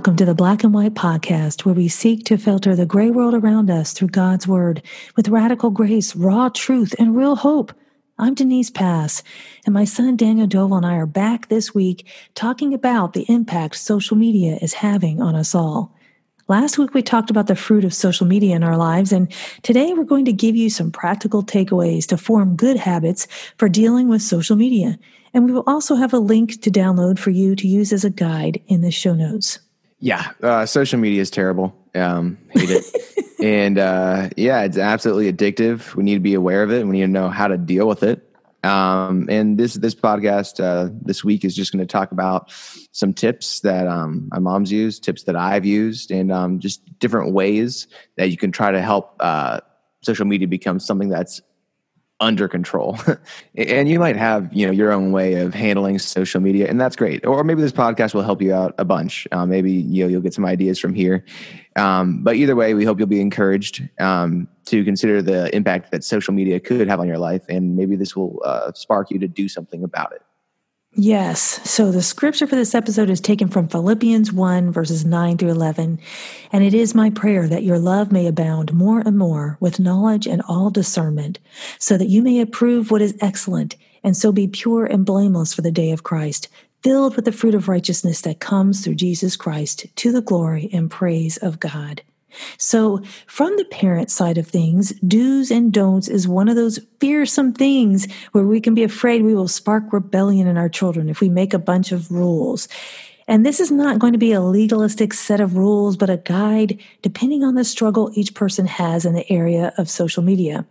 Welcome to the Black and White Podcast, where we seek to filter the gray world around us through God's Word with radical grace, raw truth, and real hope. I'm Denise Pass, and my son Daniel Dovel and I are back this week talking about the impact social media is having on us all. Last week, we talked about the fruit of social media in our lives, and today we're going to give you some practical takeaways to form good habits for dealing with social media. And we will also have a link to download for you to use as a guide in the show notes. Yeah, uh, social media is terrible. Um, hate it. and uh, yeah, it's absolutely addictive. We need to be aware of it. We need to know how to deal with it. Um, and this this podcast uh, this week is just going to talk about some tips that um, my mom's used, tips that I've used, and um, just different ways that you can try to help uh, social media become something that's under control. and you might have, you know, your own way of handling social media and that's great. Or maybe this podcast will help you out a bunch. Uh, maybe, you know, you'll get some ideas from here. Um, but either way, we hope you'll be encouraged um, to consider the impact that social media could have on your life. And maybe this will uh, spark you to do something about it. Yes. So the scripture for this episode is taken from Philippians 1, verses 9 through 11. And it is my prayer that your love may abound more and more with knowledge and all discernment, so that you may approve what is excellent, and so be pure and blameless for the day of Christ, filled with the fruit of righteousness that comes through Jesus Christ to the glory and praise of God. So, from the parent side of things, do's and don'ts is one of those fearsome things where we can be afraid we will spark rebellion in our children if we make a bunch of rules. And this is not going to be a legalistic set of rules, but a guide depending on the struggle each person has in the area of social media.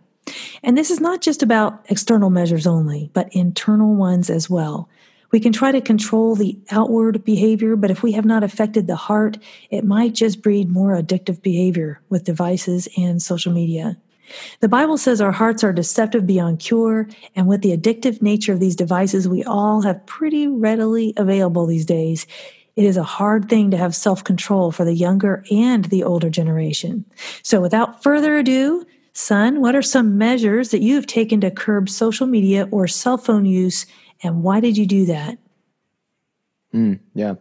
And this is not just about external measures only, but internal ones as well. We can try to control the outward behavior, but if we have not affected the heart, it might just breed more addictive behavior with devices and social media. The Bible says our hearts are deceptive beyond cure, and with the addictive nature of these devices, we all have pretty readily available these days. It is a hard thing to have self control for the younger and the older generation. So, without further ado, son, what are some measures that you have taken to curb social media or cell phone use and why did you do that? Mm, yeah.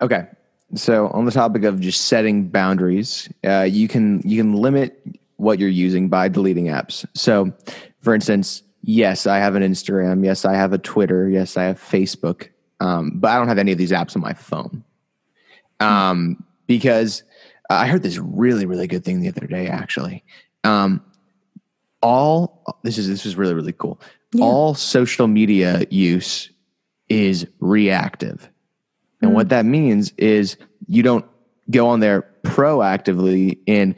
Okay. So on the topic of just setting boundaries, uh, you can you can limit what you're using by deleting apps. So, for instance, yes, I have an Instagram. Yes, I have a Twitter. Yes, I have Facebook. Um, but I don't have any of these apps on my phone um, because I heard this really really good thing the other day. Actually, um, all this is this is really really cool yeah. all social media use is reactive. And mm. what that means is you don't go on there proactively and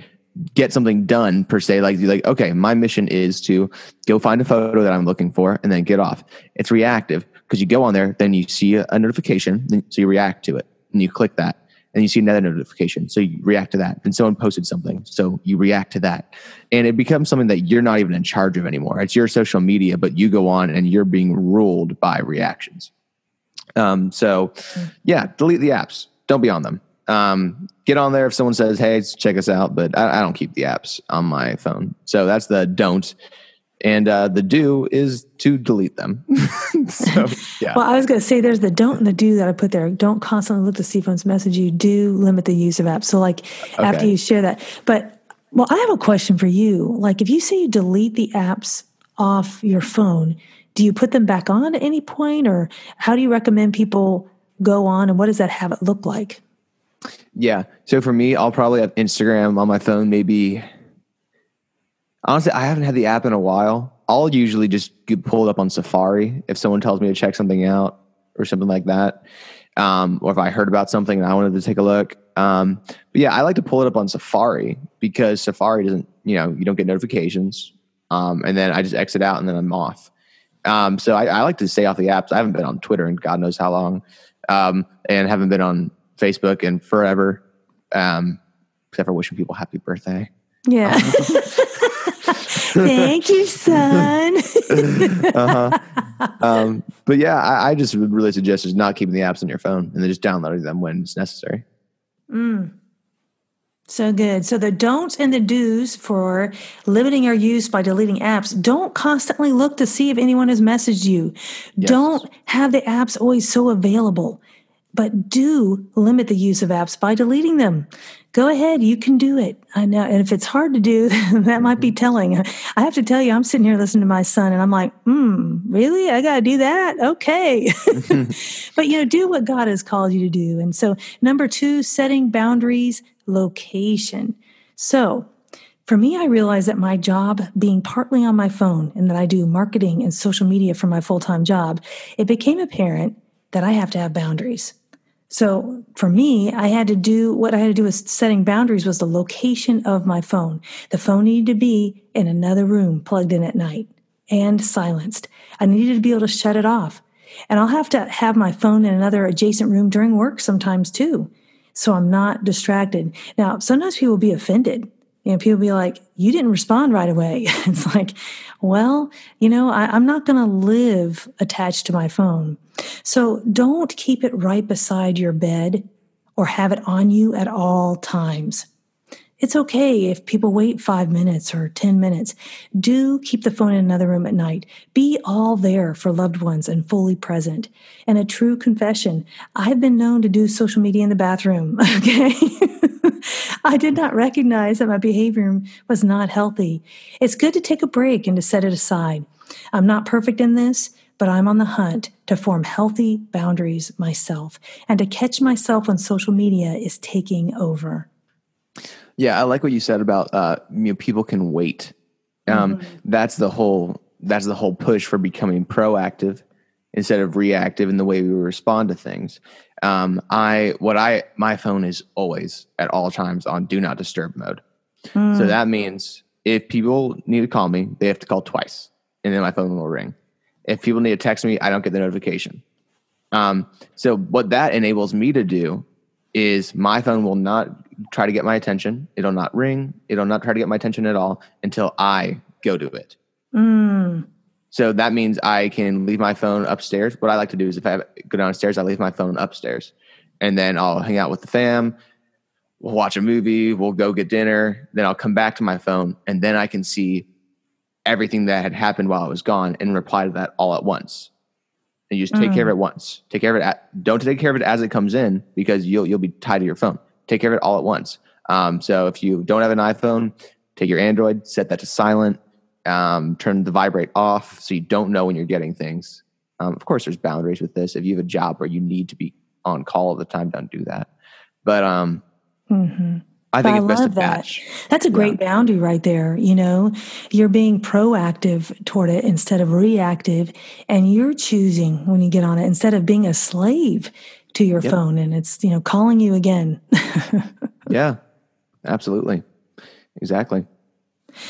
get something done per se. Like, you like, okay, my mission is to go find a photo that I'm looking for and then get off. It's reactive because you go on there, then you see a, a notification, so you react to it and you click that and you see another notification. So you react to that. And someone posted something. So you react to that. And it becomes something that you're not even in charge of anymore. It's your social media, but you go on and you're being ruled by reactions. Um, so yeah, delete the apps. Don't be on them. Um, get on there if someone says, Hey, check us out. But I, I don't keep the apps on my phone. So that's the don't and uh, the do is to delete them. so, yeah. well, I was going to say there's the don't and the do that I put there. Don't constantly look to see phone's message you. Do limit the use of apps. So, like okay. after you share that, but well, I have a question for you. Like, if you say you delete the apps off your phone, do you put them back on at any point, or how do you recommend people go on, and what does that habit look like? Yeah. So for me, I'll probably have Instagram on my phone maybe Honestly, I haven't had the app in a while. I'll usually just pull it up on Safari if someone tells me to check something out or something like that. Um, or if I heard about something and I wanted to take a look. Um, but yeah, I like to pull it up on Safari because Safari doesn't, you know, you don't get notifications. Um, and then I just exit out and then I'm off. Um, so I, I, like to stay off the apps. I haven't been on Twitter in God knows how long, um, and haven't been on Facebook in forever, um, except for wishing people happy birthday. Yeah. Thank you, son. uh-huh. Um, but yeah, I, I, just would really suggest just not keeping the apps on your phone and then just downloading them when it's necessary. Mm. So good. So the don'ts and the do's for limiting your use by deleting apps. Don't constantly look to see if anyone has messaged you. Yes. Don't have the apps always so available. But do limit the use of apps by deleting them. Go ahead, you can do it. I know. And if it's hard to do, that might be mm-hmm. telling. I have to tell you, I'm sitting here listening to my son and I'm like, hmm, really? I got to do that? Okay. but, you know, do what God has called you to do. And so, number two, setting boundaries, location. So, for me, I realized that my job being partly on my phone and that I do marketing and social media for my full time job, it became apparent that I have to have boundaries. So for me, I had to do what I had to do with setting boundaries was the location of my phone. The phone needed to be in another room plugged in at night and silenced. I needed to be able to shut it off. And I'll have to have my phone in another adjacent room during work sometimes too. So I'm not distracted. Now, sometimes people will be offended. You know, people be like, you didn't respond right away. it's like, well, you know, I, I'm not going to live attached to my phone. So don't keep it right beside your bed or have it on you at all times. It's okay if people wait five minutes or 10 minutes. Do keep the phone in another room at night. Be all there for loved ones and fully present. And a true confession I've been known to do social media in the bathroom, okay? I did not recognize that my behavior was not healthy. It's good to take a break and to set it aside. I'm not perfect in this, but I'm on the hunt to form healthy boundaries myself and to catch myself when social media is taking over. Yeah, I like what you said about uh, you know people can wait. Um, mm-hmm. That's the whole that's the whole push for becoming proactive instead of reactive in the way we respond to things. Um, I what I my phone is always at all times on do not disturb mode. Mm. So that means if people need to call me, they have to call twice, and then my phone will ring. If people need to text me, I don't get the notification. Um, so what that enables me to do is my phone will not try to get my attention. It'll not ring. It'll not try to get my attention at all until I go to it. Mm. So that means I can leave my phone upstairs. What I like to do is if I go downstairs, I leave my phone upstairs and then I'll hang out with the fam. We'll watch a movie. We'll go get dinner. Then I'll come back to my phone and then I can see everything that had happened while I was gone and reply to that all at once and you just take mm. care of mm. it once. Take care of it. At, don't take care of it as it comes in because you'll you'll be tied to your phone. Take care of it all at once. Um, so if you don't have an iPhone, take your Android, set that to silent, um, turn the vibrate off so you don't know when you're getting things. Um, of course, there's boundaries with this. If you have a job where you need to be on call all the time, don't do that. But um, mm-hmm. I think it's best to that. batch. That's a great yeah. boundary right there. You know, you're being proactive toward it instead of reactive, and you're choosing when you get on it instead of being a slave to your yep. phone and it's you know calling you again. yeah, absolutely, exactly.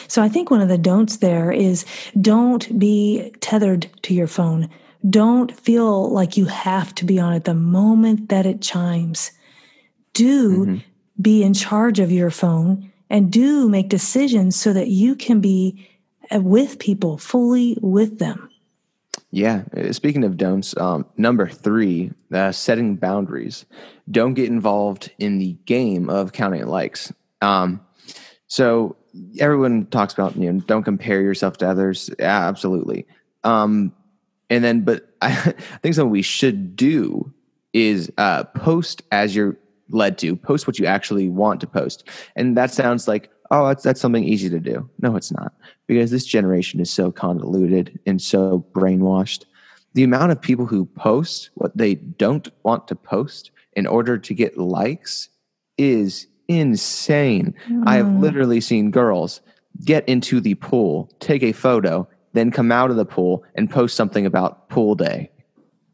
So I think one of the don'ts there is don't be tethered to your phone. Don't feel like you have to be on it the moment that it chimes. Do mm-hmm be in charge of your phone and do make decisions so that you can be uh, with people, fully with them. Yeah. Uh, speaking of don'ts, um, number three, uh, setting boundaries. Don't get involved in the game of counting likes. Um, so everyone talks about, you know, don't compare yourself to others. Yeah, absolutely. Um, and then, but I, I think something we should do is uh, post as you're led to post what you actually want to post. And that sounds like oh that's, that's something easy to do. No it's not. Because this generation is so convoluted and so brainwashed. The amount of people who post what they don't want to post in order to get likes is insane. Mm. i have mm. literally seen girls get into the pool take a photo then come out of the pool and post something about pool day.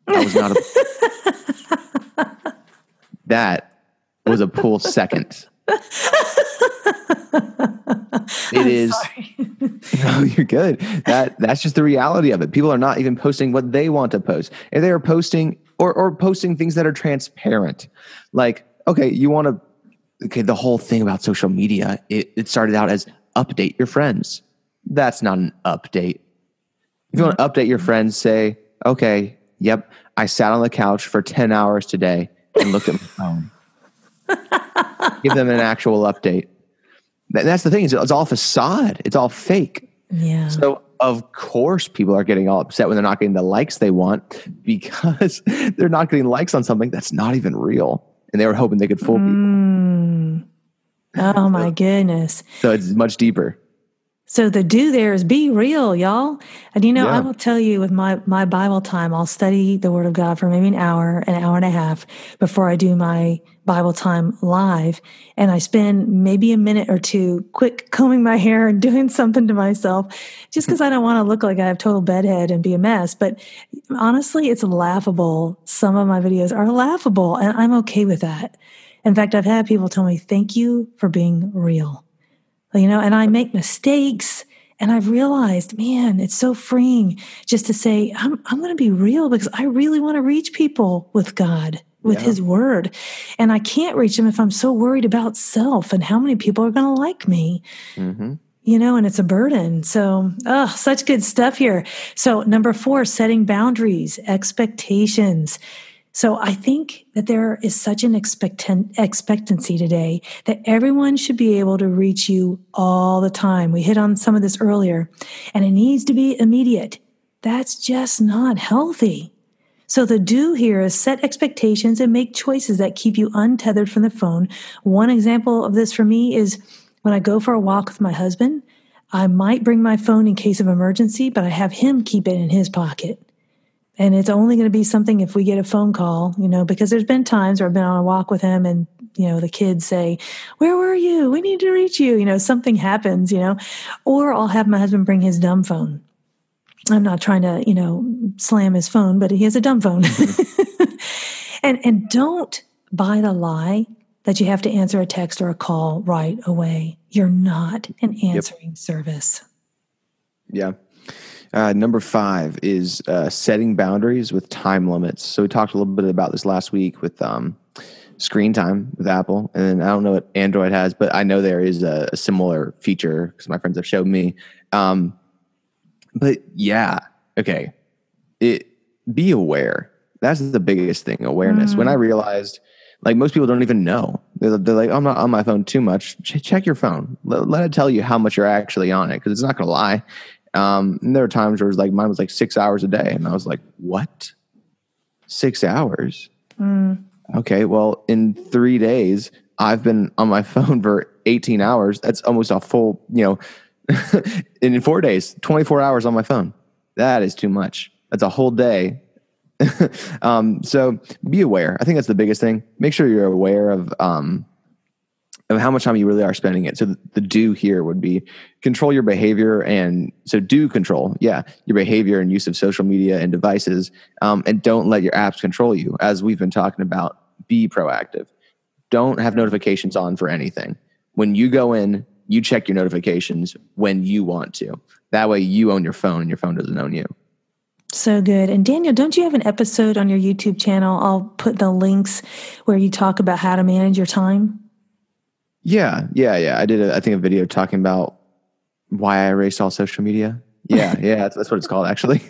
That was not a that was a pool second. It is. no, you're good. That that's just the reality of it. People are not even posting what they want to post. If they are posting or or posting things that are transparent, like okay, you want to. Okay, the whole thing about social media, it, it started out as update your friends. That's not an update. If you want to mm-hmm. update your friends, say, okay, yep, I sat on the couch for 10 hours today and looked at my phone. Give them an actual update. That's the thing it's all facade. It's all fake. Yeah. So of course, people are getting all upset when they're not getting the likes they want because they're not getting likes on something that's not even real. And they were hoping they could fool Mm. Oh my goodness. So it's much deeper. So the do there is be real, y'all. And you know, I will tell you with my my Bible time, I'll study the Word of God for maybe an hour, an hour and a half before I do my Bible time live. And I spend maybe a minute or two quick combing my hair and doing something to myself just because I don't want to look like I have total bedhead and be a mess. But honestly, it's laughable. Some of my videos are laughable, and I'm okay with that. In fact, I've had people tell me, thank you for being real you know, and I make mistakes. And I've realized, man, it's so freeing just to say, I'm, I'm going to be real because I really want to reach people with God, with Yeah. His Word. And I can't reach them if I'm so worried about self and how many people are going to like me hmm you know, and it's a burden. So, oh, such good stuff here. So, number four, setting boundaries, expectations. So, I think that there is such an expectancy today that everyone should be able to reach you all the time. We hit on some of this earlier, and it needs to be immediate. That's just not healthy. So the do here is set expectations and make choices that keep you untethered from the phone. One example of this for me is when I go for a walk with my husband, I might bring my phone in case of emergency, but I have him keep it in his pocket. And it's only going to be something if we get a phone call, you know, because there's been times where I've been on a walk with him and, you know, the kids say, Where were you? We need to reach you. You know, something happens, you know, or I'll have my husband bring his dumb phone. I'm not trying to, you know, slam his phone, but he has a dumb phone. and and don't buy the lie that you have to answer a text or a call right away. You're not an answering service. Yeah. Uh, number five is uh, setting boundaries with time limits. So we talked a little bit about this last week with um, screen time with Apple, and then I don't know what Android has, but I know there is a, a similar feature because my friends have showed me. Um, but yeah, okay, it be aware. That's the biggest thing. Awareness. When I realized, like most people don't even know. They're, they're like, I'm not on my phone too much. Ch- check your phone. Let, let it tell you how much you're actually on it because it's not going to lie. Um, and there were times where it was like mine was like six hours a day, and I was like, "What? Six hours? Okay, well, in three days, I've been on my phone for 18 hours. That's almost a full, you know, in four days, 24 hours on my phone. That is too much. That's a whole day. um, so be aware. I think that's the biggest thing. Make sure you're aware of um, of how much time you really are spending it. So the, do here would be control your behavior and so do control, yeah, your behavior and use of social media and devices, um, and don't let your apps control you. As we've been talking about, be proactive. Don't have notifications on for anything. When you go in, you check your notifications when you want to. That way, you own your phone, and your phone doesn't own you. So good. And Daniel, don't you have an episode on your YouTube channel? I'll put the links where you talk about how to manage your time. Yeah, yeah, yeah. I did, a, I think, a video talking about why I erased all social media. Yeah, yeah, that's, that's what it's called, actually.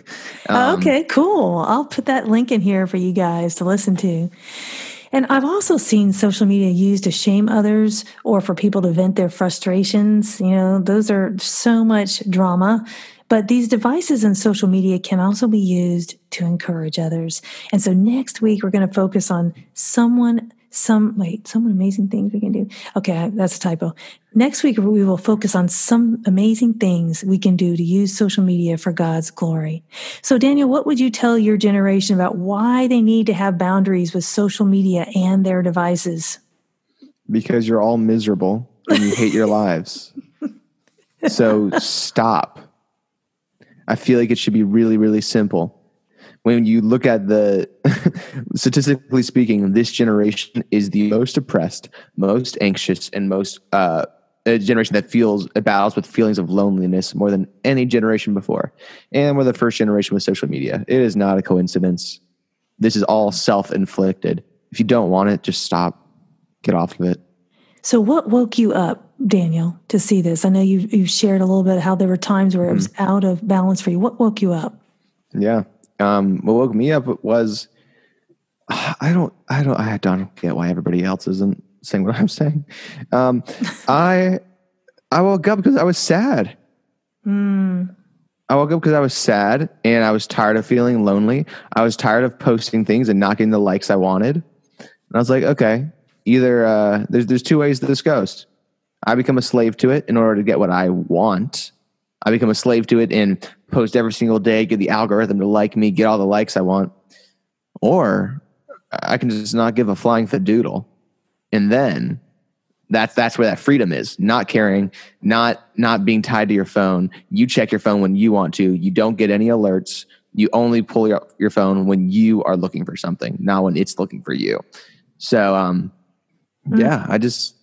Oh, Um, okay, cool. I'll put that link in here for you guys to listen to. And I've also seen social media used to shame others or for people to vent their frustrations. You know, those are so much drama. But these devices and social media can also be used to encourage others. And so next week, we're going to focus on someone, some, wait, some amazing things we can do. Okay, that's a typo. Next week, we will focus on some amazing things we can do to use social media for God's glory. So, Daniel, what would you tell your generation about why they need to have boundaries with social media and their devices? because you're all miserable and you hate your lives. So stop. I feel like it should be really, really simple. When you look at the statistically speaking, this generation is the most oppressed, most anxious, and most uh, a generation that feels battles with feelings of loneliness more than any generation before. And we're the first generation with social media. It is not a coincidence. This is all self inflicted. If you don't want it, just stop. Get off of it. So, what woke you up, Daniel, to see this? I know you you shared a little bit how there were times where it was out of balance for you. What woke you up? Yeah. Um, what woke me up was I don't, I don't, I don't get why everybody else isn't saying what I'm saying. Um, I, I woke up because I was sad. I woke up because I was sad and I was tired of feeling lonely. I was tired of posting things and not getting the likes I wanted. And I was like, okay, either uh, there's there's two ways that this goes. I become a slave to it in order to get what I want. I become a slave to it and post every single day, get the algorithm to like me, get all the likes I want. Or I can just not give a flying fadoodle. And then that's that's where that freedom is. Not caring, not not being tied to your phone. You check your phone when you want to. You don't get any alerts. You only pull your, your phone when you are looking for something, not when it's looking for you. So um mm. yeah, I just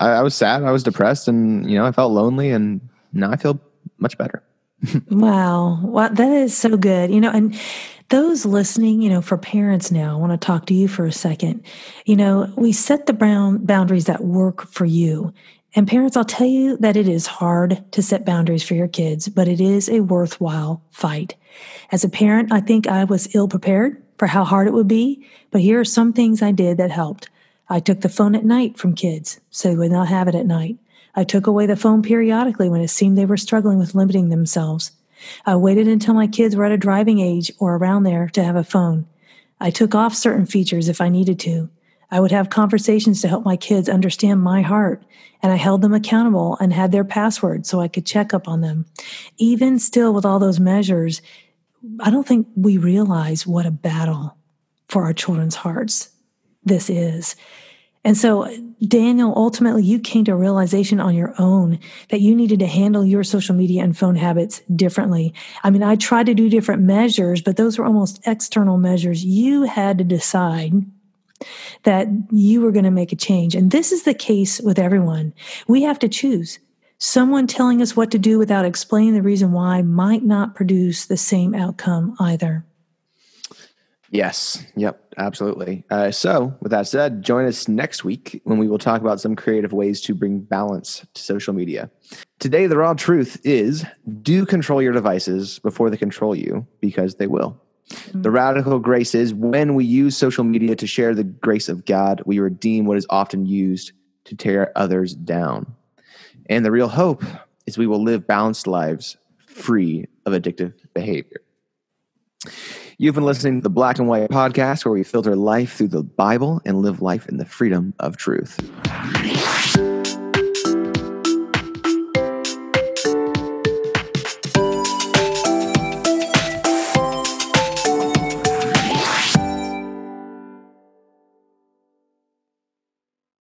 I, I was sad, I was depressed and you know, I felt lonely and now I feel much better. wow. Wow, that is so good. You know, and those listening, you know, for parents now, I want to talk to you for a second. You know, we set the brown boundaries that work for you. And parents, I'll tell you that it is hard to set boundaries for your kids, but it is a worthwhile fight. As a parent, I think I was ill prepared for how hard it would be, but here are some things I did that helped. I took the phone at night from kids so they would not have it at night. I took away the phone periodically when it seemed they were struggling with limiting themselves. I waited until my kids were at a driving age or around there to have a phone. I took off certain features if I needed to. I would have conversations to help my kids understand my heart, and I held them accountable and had their password so I could check up on them. Even still, with all those measures, I don't think we realize what a battle for our children's hearts this is. And so, Daniel, ultimately, you came to a realization on your own that you needed to handle your social media and phone habits differently. I mean, I tried to do different measures, but those were almost external measures. You had to decide that you were going to make a change. And this is the case with everyone. We have to choose. Someone telling us what to do without explaining the reason why might not produce the same outcome either. Yes. Yep. Absolutely. Uh, so, with that said, join us next week when we will talk about some creative ways to bring balance to social media. Today, the raw truth is do control your devices before they control you because they will. Mm-hmm. The radical grace is when we use social media to share the grace of God, we redeem what is often used to tear others down. And the real hope is we will live balanced lives free of addictive behavior. You've been listening to the Black and White podcast, where we filter life through the Bible and live life in the freedom of truth.